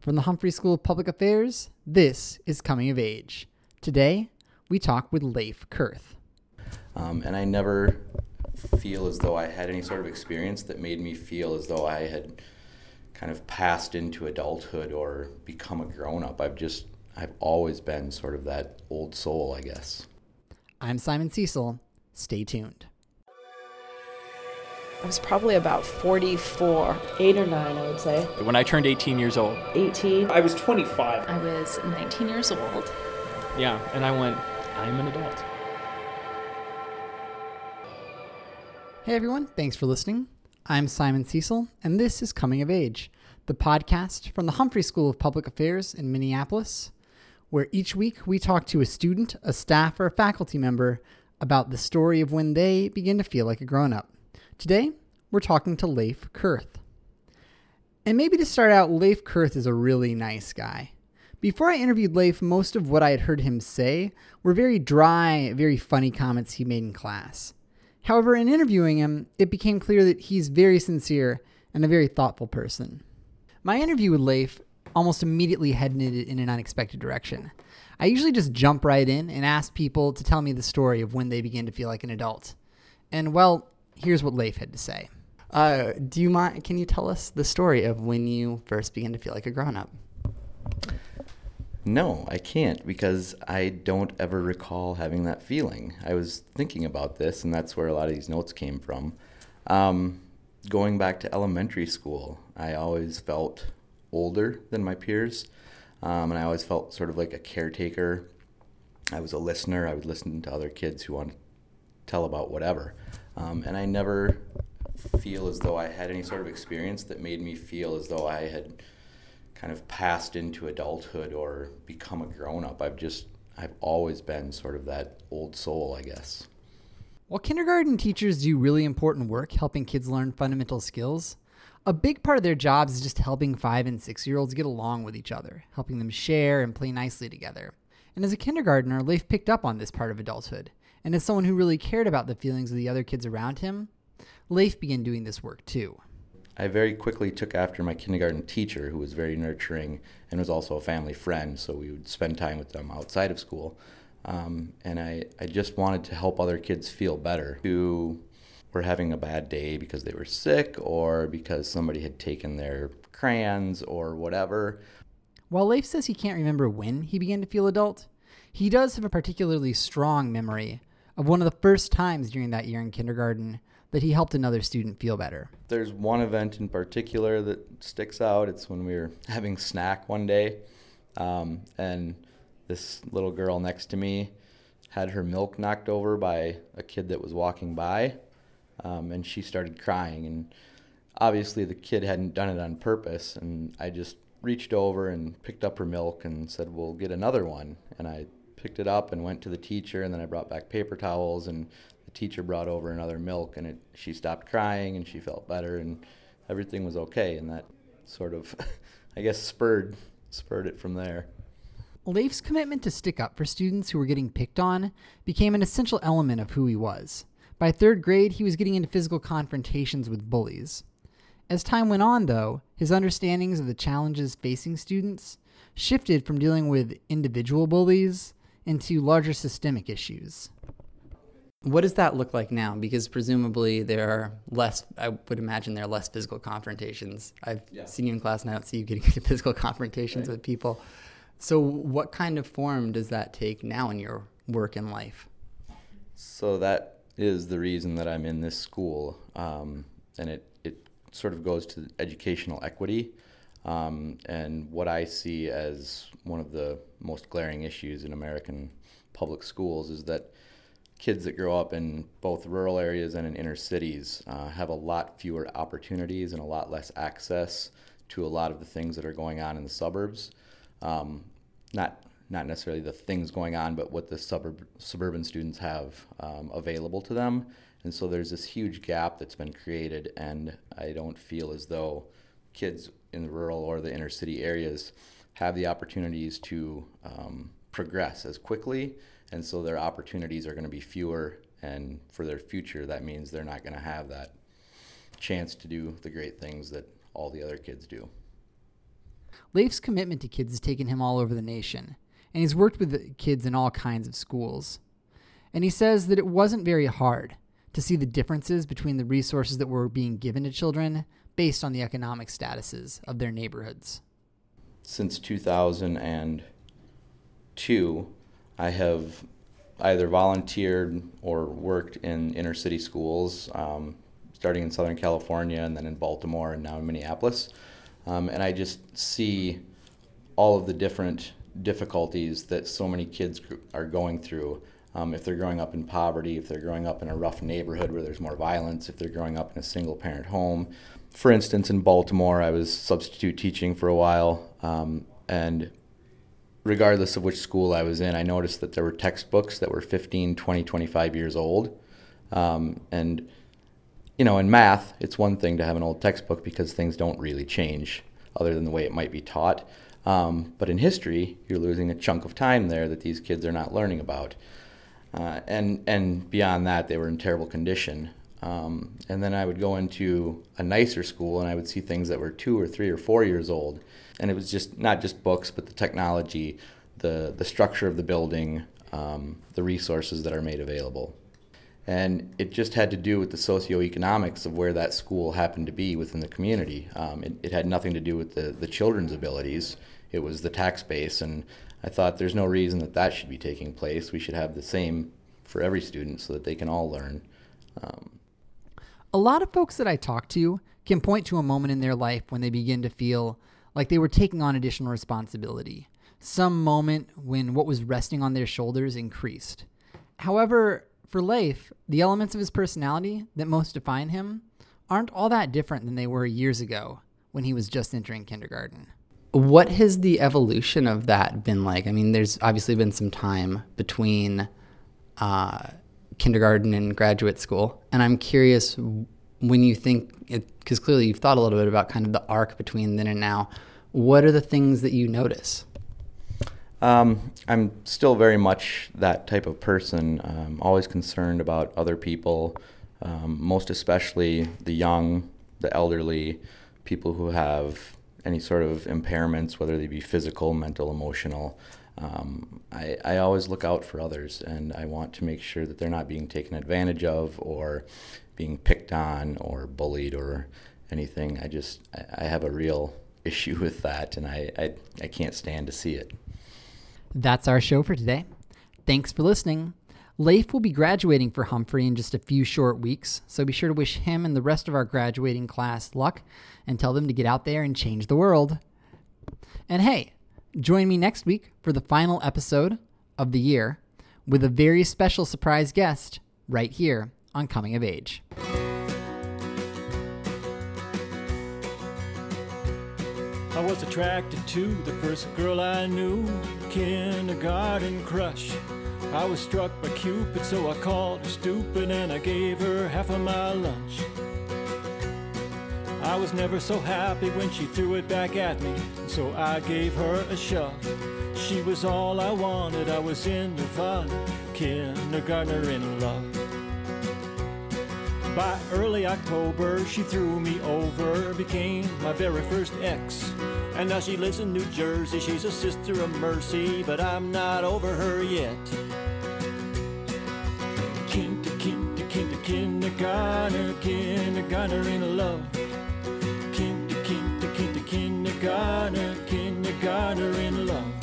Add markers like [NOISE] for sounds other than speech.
From the Humphrey School of Public Affairs, this is Coming of Age. Today, we talk with Leif Kurth. Um, and I never feel as though I had any sort of experience that made me feel as though I had kind of passed into adulthood or become a grown up. I've just, I've always been sort of that old soul, I guess. I'm Simon Cecil. Stay tuned. I was probably about 44, eight or nine, I would say. When I turned 18 years old. 18. I was 25. I was 19 years old. Yeah, and I went, I'm an adult. Hey everyone, thanks for listening. I'm Simon Cecil, and this is Coming of Age, the podcast from the Humphrey School of Public Affairs in Minneapolis, where each week we talk to a student, a staff, or a faculty member about the story of when they begin to feel like a grown up. Today, we're talking to Leif Kurth. And maybe to start out, Leif Kurth is a really nice guy. Before I interviewed Leif, most of what I had heard him say were very dry, very funny comments he made in class. However, in interviewing him, it became clear that he's very sincere and a very thoughtful person. My interview with Leif almost immediately headed in an unexpected direction. I usually just jump right in and ask people to tell me the story of when they begin to feel like an adult. And well, here's what Leif had to say. Uh, do you mind? Can you tell us the story of when you first began to feel like a grown up? No, I can't because I don't ever recall having that feeling. I was thinking about this, and that's where a lot of these notes came from. Um, going back to elementary school, I always felt older than my peers, um, and I always felt sort of like a caretaker. I was a listener. I would listen to other kids who wanted to tell about whatever. Um, and I never feel as though I had any sort of experience that made me feel as though I had kind of passed into adulthood or become a grown up. I've just, I've always been sort of that old soul, I guess. While kindergarten teachers do really important work helping kids learn fundamental skills, a big part of their jobs is just helping five and six year olds get along with each other, helping them share and play nicely together. And as a kindergartner, Leif picked up on this part of adulthood. And as someone who really cared about the feelings of the other kids around him, Leif began doing this work too. I very quickly took after my kindergarten teacher, who was very nurturing and was also a family friend, so we would spend time with them outside of school. Um, and I, I just wanted to help other kids feel better who were having a bad day because they were sick or because somebody had taken their crayons or whatever. While Leif says he can't remember when he began to feel adult, he does have a particularly strong memory of one of the first times during that year in kindergarten that he helped another student feel better. There's one event in particular that sticks out. It's when we were [LAUGHS] having snack one day, um, and this little girl next to me had her milk knocked over by a kid that was walking by, um, and she started crying. And obviously, the kid hadn't done it on purpose, and I just reached over and picked up her milk and said, "We'll get another one." And I picked it up and went to the teacher, and then I brought back paper towels, and the teacher brought over another milk, and it, she stopped crying, and she felt better, and everything was okay, and that sort of, [LAUGHS] I guess, spurred spurred it from there. Leif's commitment to stick up for students who were getting picked on became an essential element of who he was. By third grade, he was getting into physical confrontations with bullies. As time went on, though, his understandings of the challenges facing students shifted from dealing with individual bullies into larger systemic issues. What does that look like now? Because presumably there are less, I would imagine there are less physical confrontations. I've yeah. seen you in class and I don't see you getting into physical confrontations right. with people. So, what kind of form does that take now in your work and life? So, that is the reason that I'm in this school. Um, and it, it sort of goes to educational equity. Um, and what I see as one of the most glaring issues in American public schools is that kids that grow up in both rural areas and in inner cities uh, have a lot fewer opportunities and a lot less access to a lot of the things that are going on in the suburbs. Um, not not necessarily the things going on, but what the suburb, suburban students have um, available to them. And so there's this huge gap that's been created, and I don't feel as though kids in the rural or the inner city areas have the opportunities to um, progress as quickly, and so their opportunities are going to be fewer. And for their future, that means they're not going to have that chance to do the great things that all the other kids do. Leif's commitment to kids has taken him all over the nation, and he's worked with kids in all kinds of schools. And he says that it wasn't very hard to see the differences between the resources that were being given to children based on the economic statuses of their neighborhoods. Since 2002, I have either volunteered or worked in inner city schools, um, starting in Southern California and then in Baltimore and now in Minneapolis. Um, and I just see all of the different difficulties that so many kids are going through. Um, if they're growing up in poverty, if they're growing up in a rough neighborhood where there's more violence, if they're growing up in a single parent home. For instance, in Baltimore, I was substitute teaching for a while, um, and regardless of which school I was in, I noticed that there were textbooks that were 15, 20, 25 years old. Um, and, you know, in math, it's one thing to have an old textbook because things don't really change other than the way it might be taught. Um, but in history, you're losing a chunk of time there that these kids are not learning about. Uh, and, and beyond that, they were in terrible condition. Um, and then I would go into a nicer school and I would see things that were two or three or four years old and it was just not just books, but the technology, the the structure of the building, um, the resources that are made available, and it just had to do with the socioeconomics of where that school happened to be within the community. Um, it, it had nothing to do with the the children's abilities. It was the tax base, and I thought there's no reason that that should be taking place. We should have the same for every student so that they can all learn. Um, a lot of folks that I talk to can point to a moment in their life when they begin to feel like they were taking on additional responsibility, some moment when what was resting on their shoulders increased. However, for Leif, the elements of his personality that most define him aren't all that different than they were years ago when he was just entering kindergarten. What has the evolution of that been like? I mean, there's obviously been some time between uh, kindergarten and graduate school, and I'm curious when you think, because clearly you've thought a little bit about kind of the arc between then and now, what are the things that you notice? Um, I'm still very much that type of person. Um, always concerned about other people, um, most especially the young, the elderly, people who have any sort of impairments, whether they be physical, mental, emotional. Um, I, I always look out for others, and I want to make sure that they're not being taken advantage of or being picked on or bullied or anything. I just I, I have a real [LAUGHS] issue with that, and I, I I can't stand to see it. That's our show for today. Thanks for listening. Leif will be graduating for Humphrey in just a few short weeks, so be sure to wish him and the rest of our graduating class luck and tell them to get out there and change the world. And hey, join me next week for the final episode of the year with a very special surprise guest right here on Coming of Age. I was attracted to the first girl I knew, kindergarten crush. I was struck by Cupid, so I called her stupid and I gave her half of my lunch. I was never so happy when she threw it back at me, so I gave her a shove. She was all I wanted, I was in nirvana, kindergartner in love. By early October, she threw me over, became my very first ex. And now she lives in New Jersey, she's a sister of mercy, but I'm not over her yet. Kinder, kinder, kinder, kindergarten, kindergarten in love. Kindergarten, kindergarten in love.